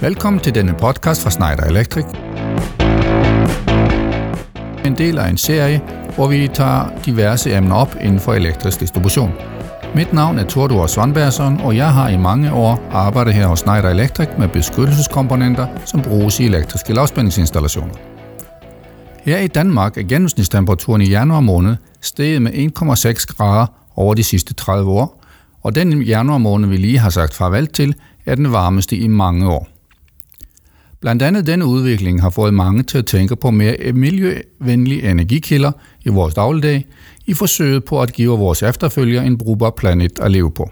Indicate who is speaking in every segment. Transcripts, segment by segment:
Speaker 1: Velkommen til denne podcast fra Schneider Electric. En del af en serie, hvor vi tager diverse emner op inden for elektrisk distribution. Mit navn er Tordur Svanbergsson, og jeg har i mange år arbejdet her hos Schneider Electric med beskyttelseskomponenter, som bruges i elektriske lavspændingsinstallationer. Her i Danmark er gennemsnitstemperaturen i januar måned steget med 1,6 grader over de sidste 30 år, og den januar måned, vi lige har sagt farvel til, er den varmeste i mange år. Blandt andet denne udvikling har fået mange til at tænke på mere miljøvenlige energikilder i vores dagligdag, i forsøget på at give vores efterfølgere en brugbar planet at leve på.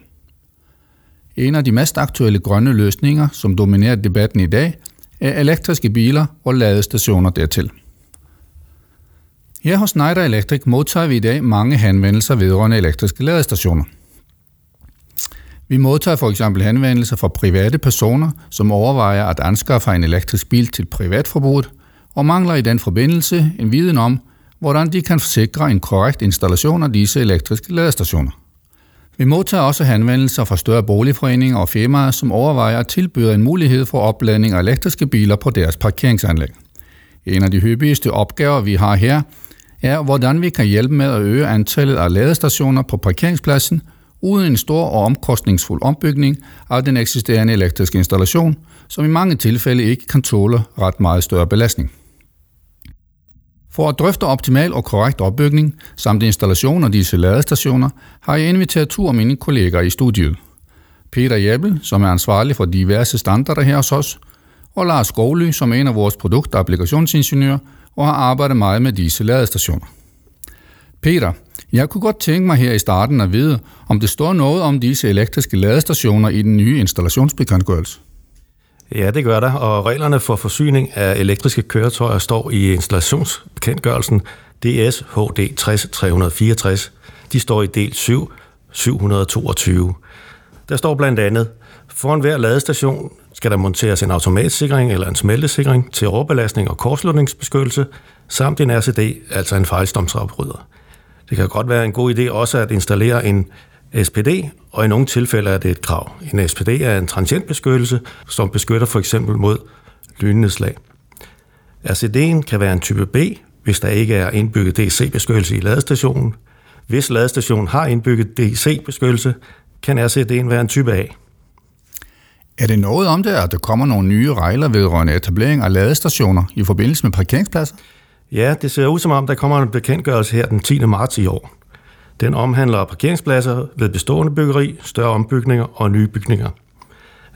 Speaker 1: En af de mest aktuelle grønne løsninger, som dominerer debatten i dag, er elektriske biler og ladestationer dertil. Her hos Schneider Electric modtager vi i dag mange henvendelser vedrørende elektriske ladestationer – vi modtager for eksempel henvendelser fra private personer, som overvejer at anskaffe en elektrisk bil til privatforbruget, og mangler i den forbindelse en viden om, hvordan de kan sikre en korrekt installation af disse elektriske ladestationer. Vi modtager også henvendelser fra større boligforeninger og firmaer, som overvejer at tilbyde en mulighed for opladning af elektriske biler på deres parkeringsanlæg. En af de hyppigste opgaver, vi har her, er, hvordan vi kan hjælpe med at øge antallet af ladestationer på parkeringspladsen – uden en stor og omkostningsfuld ombygning af den eksisterende elektriske installation, som i mange tilfælde ikke kan tåle ret meget større belastning. For at drøfte optimal og korrekt opbygning samt installation af disse ladestationer, har jeg inviteret to af mine kolleger i studiet. Peter Jæbel, som er ansvarlig for diverse standarder her hos os, og Lars Skovly, som er en af vores produkt- og applikationsingeniører og har arbejdet meget med disse ladestationer. Peter, jeg kunne godt tænke mig her i starten at vide, om det står noget om disse elektriske ladestationer i den nye installationsbekendtgørelse.
Speaker 2: Ja, det gør der, og reglerne for forsyning af elektriske køretøjer står i installationsbekendtgørelsen DS HD 363. De står i del 7, 722. Der står blandt andet, for enhver ladestation skal der monteres en automatsikring eller en smeltesikring til overbelastning og kortslutningsbeskyttelse, samt en RCD, altså en fejlstomsopryder. Det kan godt være en god idé også at installere en SPD, og i nogle tilfælde er det et krav. En SPD er en transientbeskyttelse, som beskytter for eksempel mod lynnedslag. RCD'en kan være en type B, hvis der ikke er indbygget DC-beskyttelse i ladestationen. Hvis ladestationen har indbygget DC-beskyttelse, kan RCD'en være en type A.
Speaker 1: Er det noget om det, at der kommer nogle nye regler vedrørende etablering af ladestationer i forbindelse med parkeringspladser?
Speaker 2: Ja, det ser ud som om, der kommer en bekendtgørelse her den 10. marts i år. Den omhandler parkeringspladser ved bestående byggeri, større ombygninger og nye bygninger.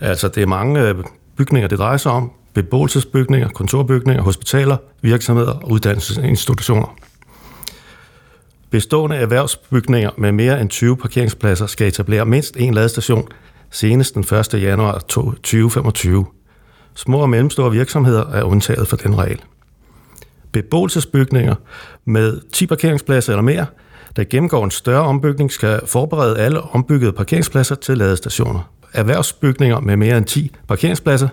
Speaker 2: Altså, det er mange øh, bygninger, det drejer sig om. Beboelsesbygninger, kontorbygninger, hospitaler, virksomheder og uddannelsesinstitutioner. Bestående erhvervsbygninger med mere end 20 parkeringspladser skal etablere mindst en ladestation senest den 1. januar 2025. Små og mellemstore virksomheder er undtaget fra den regel beboelsesbygninger med 10 parkeringspladser eller mere, der gennemgår en større ombygning, skal forberede alle ombyggede parkeringspladser til ladestationer. Erhvervsbygninger med mere end 10 parkeringspladser,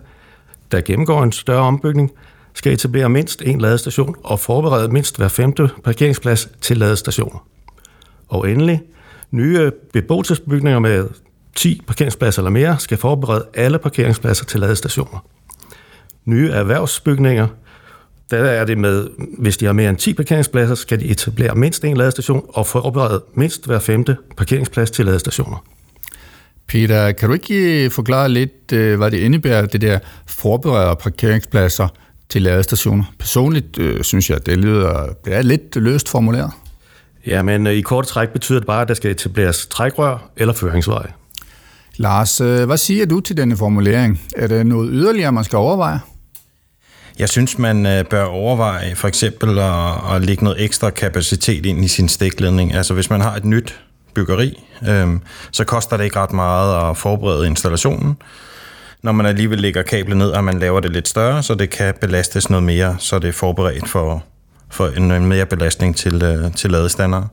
Speaker 2: der gennemgår en større ombygning, skal etablere mindst en ladestation og forberede mindst hver femte parkeringsplads til ladestationer. Og endelig, nye beboelsesbygninger med 10 parkeringspladser eller mere skal forberede alle parkeringspladser til ladestationer. Nye erhvervsbygninger der er det med, hvis de har mere end 10 parkeringspladser, skal de etablere mindst en ladestation og forberede mindst hver femte parkeringsplads til ladestationer.
Speaker 1: Peter, kan du ikke forklare lidt, øh, hvad det indebærer, det der forbereder parkeringspladser til ladestationer? Personligt øh, synes jeg, det lyder det er lidt løst formuleret.
Speaker 2: Ja, men øh, i kort træk betyder det bare, at der skal etableres trækrør eller føringsvej.
Speaker 1: Lars, øh, hvad siger du til denne formulering? Er det noget yderligere, man skal overveje?
Speaker 3: Jeg synes, man øh, bør overveje for eksempel at, at lægge noget ekstra kapacitet ind i sin stikledning. Altså hvis man har et nyt byggeri, øh, så koster det ikke ret meget at forberede installationen. Når man alligevel lægger kablet ned, og man laver det lidt større, så det kan belastes noget mere, så det er forberedt for, for en mere belastning til, øh, til ladestander.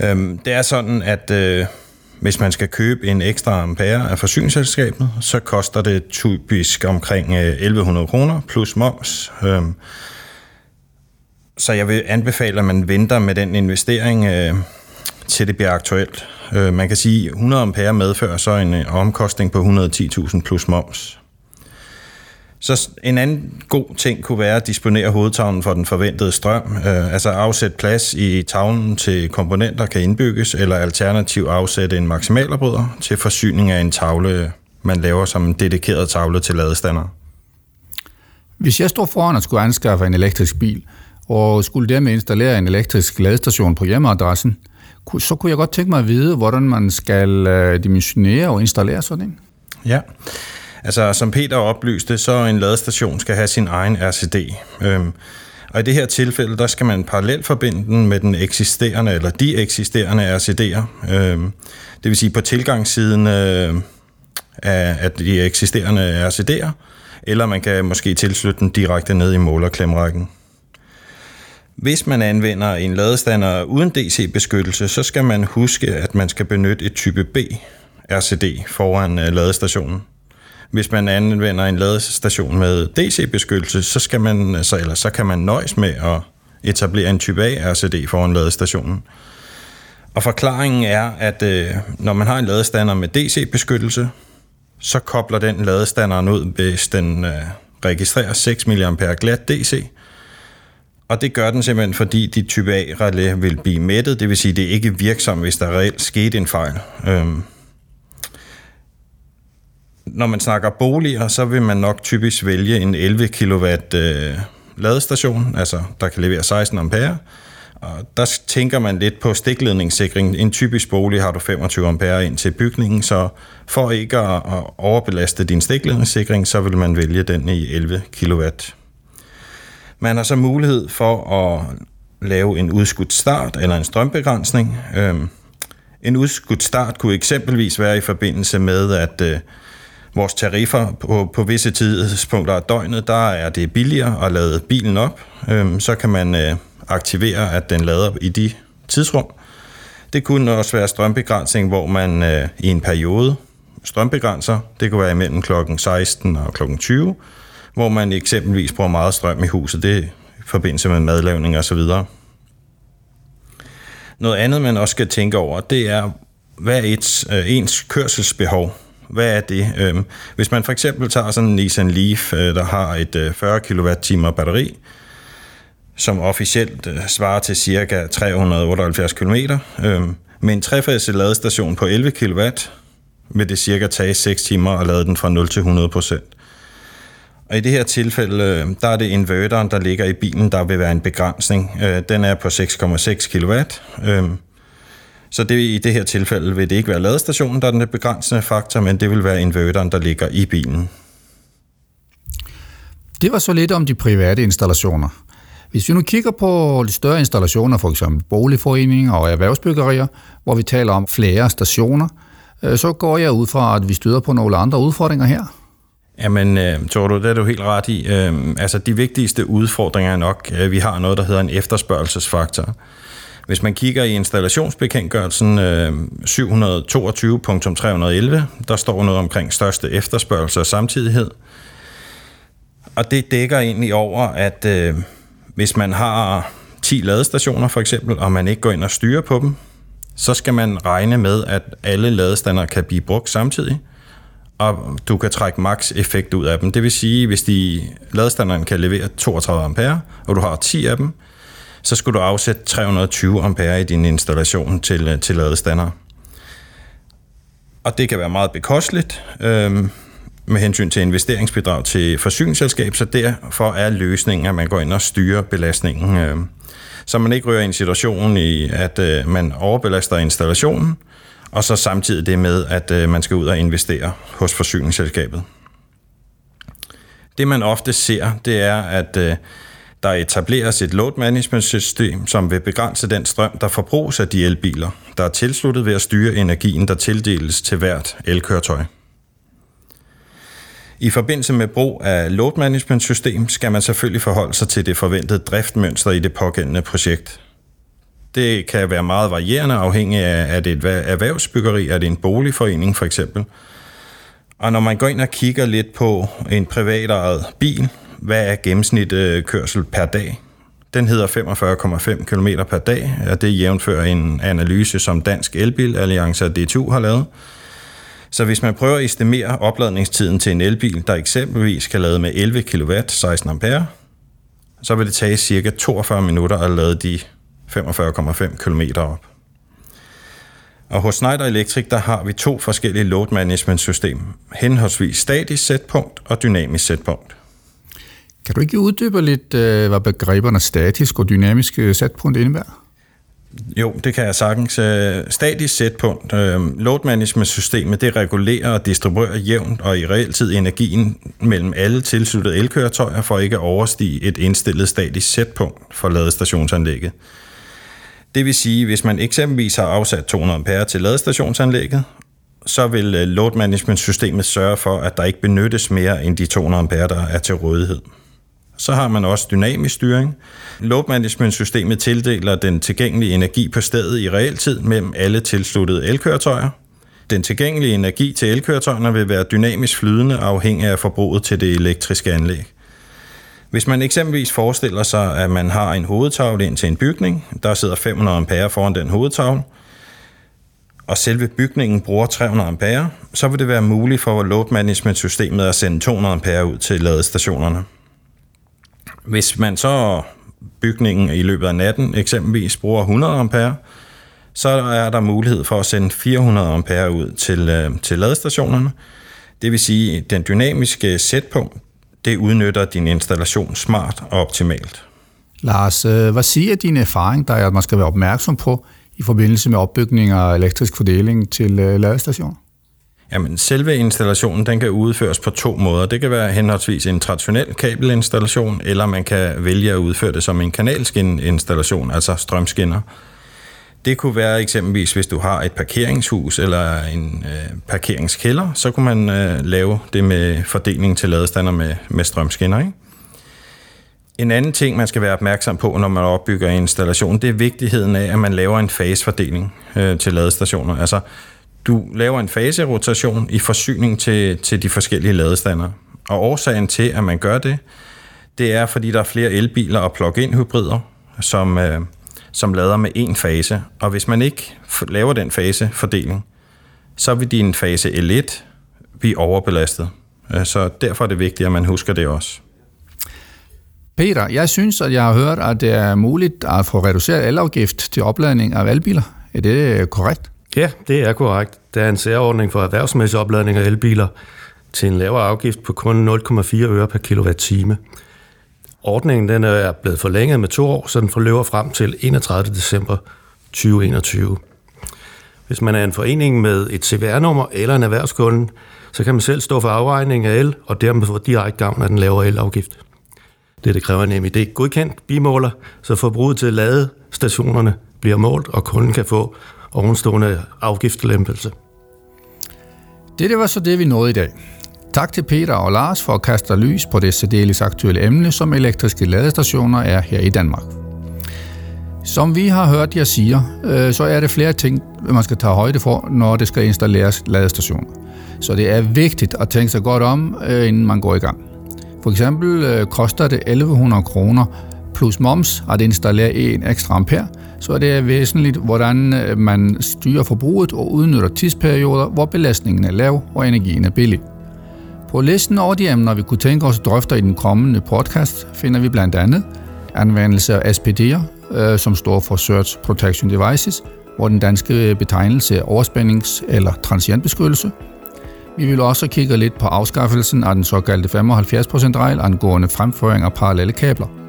Speaker 3: Øh, det er sådan, at øh, hvis man skal købe en ekstra ampere af forsyningsselskabet, så koster det typisk omkring øh, 1100 kroner plus moms. Øhm, så jeg vil anbefale, at man venter med den investering øh, til det bliver aktuelt. Øh, man kan sige, at 100 ampere medfører så en omkostning på 110.000 plus moms. Så en anden god ting kunne være at disponere hovedtavlen for den forventede strøm, øh, altså afsætte plads i tavlen til komponenter kan indbygges, eller alternativt afsætte en maksimalopbryder til forsyning af en tavle, man laver som en dedikeret tavle til ladestander.
Speaker 1: Hvis jeg står foran at skulle anskaffe en elektrisk bil, og skulle dermed installere en elektrisk ladestation på hjemmeadressen, så kunne jeg godt tænke mig at vide, hvordan man skal øh, dimensionere og installere sådan en.
Speaker 3: Ja, Altså, som Peter oplyste, så en ladestation skal have sin egen RCD. Øhm, og i det her tilfælde, der skal man parallelt forbinde den med den eksisterende eller de eksisterende RCD'er. Øhm, det vil sige på tilgangssiden øh, af, af de eksisterende RCD'er, eller man kan måske tilslutte den direkte ned i målerklemrækken. Hvis man anvender en ladestander uden DC-beskyttelse, så skal man huske, at man skal benytte et type B RCD foran øh, ladestationen hvis man anvender en ladestation med DC-beskyttelse, så, skal man, så, eller så kan man nøjes med at etablere en type A RCD foran ladestationen. Og forklaringen er, at øh, når man har en ladestander med DC-beskyttelse, så kobler den ladestanderen ud, hvis den øh, registrerer 6 mA glat DC. Og det gør den simpelthen, fordi dit type A-relæ vil blive mættet, det vil sige, at det er ikke virksomt, hvis der reelt skete en fejl. Øhm, når man snakker boliger, så vil man nok typisk vælge en 11 kW øh, ladestation, altså der kan levere 16 ampere. Og der tænker man lidt på stikledningssikring. En typisk bolig har du 25 ampere ind til bygningen, så for ikke at overbelaste din stikledningssikring, så vil man vælge den i 11 kW. Man har så mulighed for at lave en udskudt start eller en strømbegrænsning. Øhm, en udskudt start kunne eksempelvis være i forbindelse med, at øh, vores tariffer på, på visse tidspunkter af døgnet, der er det billigere at lade bilen op. Øhm, så kan man øh, aktivere, at den lader i de tidsrum. Det kunne også være strømbegrænsning, hvor man øh, i en periode strømbegrænser. Det kunne være imellem kl. 16 og kl. 20, hvor man eksempelvis bruger meget strøm i huset. Det er i forbindelse med madlavning osv. Noget andet, man også skal tænke over, det er, hvad er et, øh, ens kørselsbehov hvad er det? Øhm, hvis man for eksempel tager sådan en Nissan Leaf, øh, der har et øh, 40 kWh batteri, som officielt øh, svarer til ca. 378 km, øhm, med en trefase ladestation på 11 kW, vil det cirka tage 6 timer at lade den fra 0 til 100% Og i det her tilfælde, øh, der er det inverteren, der ligger i bilen, der vil være en begrænsning. Øh, den er på 6,6 kW. Så det, i det her tilfælde vil det ikke være ladestationen, der er den begrænsende faktor, men det vil være inverteren, der ligger i bilen.
Speaker 1: Det var så lidt om de private installationer. Hvis vi nu kigger på de større installationer, f.eks. boligforeninger og erhvervsbyggerier, hvor vi taler om flere stationer, øh, så går jeg ud fra, at vi støder på nogle andre udfordringer her.
Speaker 3: Jamen, øh, Tordo, det er du helt ret i. Øh, altså, de vigtigste udfordringer er nok, at vi har noget, der hedder en efterspørgselsfaktor. Hvis man kigger i installationsbekendtgørelsen øh, 722.311, der står noget omkring største efterspørgsel og samtidighed. Og det dækker egentlig over, at øh, hvis man har 10 ladestationer for eksempel, og man ikke går ind og styrer på dem, så skal man regne med, at alle ladestander kan blive brugt samtidig, og du kan trække max effekt ud af dem. Det vil sige, hvis de ladestanderen kan levere 32 ampere, og du har 10 af dem, så skulle du afsætte 320 ampere i din installation til, øh, til ladestander. Og det kan være meget bekosteligt øh, med hensyn til investeringsbidrag til forsyningsselskab, så derfor er løsningen, at man går ind og styrer belastningen. øh, så man ikke rører i en situation i, at øh, man overbelaster installationen, og så samtidig det med, at øh, man skal ud og investere hos forsyningsselskabet. Det man ofte ser, det er, at øh, der etableres et load management system, som vil begrænse den strøm, der forbruges af de elbiler, der er tilsluttet ved at styre energien, der tildeles til hvert elkøretøj. I forbindelse med brug af load management system skal man selvfølgelig forholde sig til det forventede driftmønster i det pågældende projekt. Det kan være meget varierende afhængig af, er det et erhvervsbyggeri, er det en boligforening for eksempel. Og når man går ind og kigger lidt på en privatejet bil, hvad er gennemsnitkørsel øh, per dag? Den hedder 45,5 km per dag, og det jævnfører en analyse, som Dansk Elbil Alliance og DTU har lavet. Så hvis man prøver at estimere opladningstiden til en elbil, der eksempelvis kan lade med 11 kW 16 ampere, så vil det tage cirka 42 minutter at lade de 45,5 km op. Og hos Schneider Electric, der har vi to forskellige load management system, henholdsvis statisk sætpunkt og dynamisk sætpunkt.
Speaker 1: Kan du ikke uddybe lidt, øh, hvad begreberne statisk og dynamisk øh, sætpunkt indebærer?
Speaker 3: Jo, det kan jeg sagtens. Øh, statisk sætpunkt, load management systemet, det regulerer og distribuerer jævnt og i realtid energien mellem alle tilsluttede elkøretøjer for ikke at overstige et indstillet statisk sætpunkt for ladestationsanlægget. Det vil sige, hvis man eksempelvis har afsat 200 ampere til ladestationsanlægget, så vil load management systemet sørge for, at der ikke benyttes mere end de 200 ampere, der er til rådighed. Så har man også dynamisk styring. Load management-systemet tildeler den tilgængelige energi på stedet i realtid mellem alle tilsluttede elkøretøjer. Den tilgængelige energi til elkøretøjerne vil være dynamisk flydende afhængig af forbruget til det elektriske anlæg. Hvis man eksempelvis forestiller sig, at man har en hovedtavle ind til en bygning, der sidder 500 ampere foran den hovedtavle, og selve bygningen bruger 300 ampere, så vil det være muligt for load management systemet at sende 200 ampere ud til ladestationerne. Hvis man så bygningen i løbet af natten eksempelvis bruger 100 ampere, så er der mulighed for at sende 400 ampere ud til, øh, til ladestationerne. Det vil sige, at den dynamiske sætpunkt, det udnytter din installation smart og optimalt.
Speaker 1: Lars, øh, hvad siger din erfaring, der er, at man skal være opmærksom på i forbindelse med opbygning af elektrisk fordeling til øh, ladestationer?
Speaker 3: Jamen, selve installationen den kan udføres på to måder. Det kan være henholdsvis en traditionel kabelinstallation, eller man kan vælge at udføre det som en kanalskin-installation, altså strømskinner. Det kunne være eksempelvis, hvis du har et parkeringshus eller en øh, parkeringskælder, så kunne man øh, lave det med fordeling til ladestander med, med strømskinner. Ikke? En anden ting, man skal være opmærksom på, når man opbygger en installation, det er vigtigheden af, at man laver en fasefordeling øh, til ladestationer. Altså, du laver en faserotation i forsyning til, til de forskellige ladestander. Og årsagen til, at man gør det, det er, fordi der er flere elbiler og plug-in hybrider, som, øh, som lader med én fase. Og hvis man ikke laver den fasefordeling, så vil din fase L1 blive overbelastet. Øh, så derfor er det vigtigt, at man husker det også.
Speaker 1: Peter, jeg synes, at jeg har hørt, at det er muligt at få reduceret elafgift til opladning af elbiler. Er det korrekt?
Speaker 2: Ja, det er korrekt. Der er en særordning for erhvervsmæssig opladning af elbiler til en lavere afgift på kun 0,4 øre per kilowatt-time. Ordningen den er blevet forlænget med to år, så den forløber frem til 31. december 2021. Hvis man er en forening med et CVR-nummer eller en erhvervskunde, så kan man selv stå for afregning af el, og dermed få direkte gavn af den lavere elafgift. Det, det kræver en MID godkendt bimåler, så forbruget til ladestationerne bliver målt, og kunden kan få ovenstående afgiftslempelse.
Speaker 1: Det var så det, vi nåede i dag. Tak til Peter og Lars for at kaste lys på det særdeles aktuelle emne, som elektriske ladestationer er her i Danmark. Som vi har hørt jer sige, øh, så er det flere ting, man skal tage højde for, når det skal installeres ladestationer. Så det er vigtigt at tænke sig godt om, øh, inden man går i gang. For eksempel øh, koster det 1100 kroner plus moms at installere en ekstra ampere, så er det væsentligt, hvordan øh, man styrer forbruget og udnytter tidsperioder, hvor belastningen er lav og energien er billig. På listen over de emner, vi kunne tænke os at drøfte i den kommende podcast, finder vi blandt andet anvendelse af SPD'er, øh, som står for Search Protection Devices, hvor den danske betegnelse er overspændings- eller transientbeskyttelse. Vi vil også kigge lidt på afskaffelsen af den såkaldte 75%-regel angående fremføring af parallelle kabler.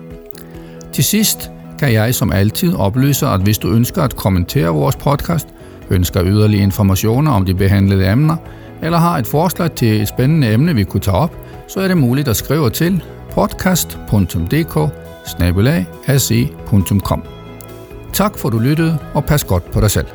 Speaker 1: Til sidst kan jeg som altid oplyse, at hvis du ønsker at kommentere vores podcast, ønsker yderligere informationer om de behandlede emner, eller har et forslag til et spændende emne, vi kunne tage op, så er det muligt at skrive til podcast.dk e Tak for du lyttede, og pas godt på dig selv.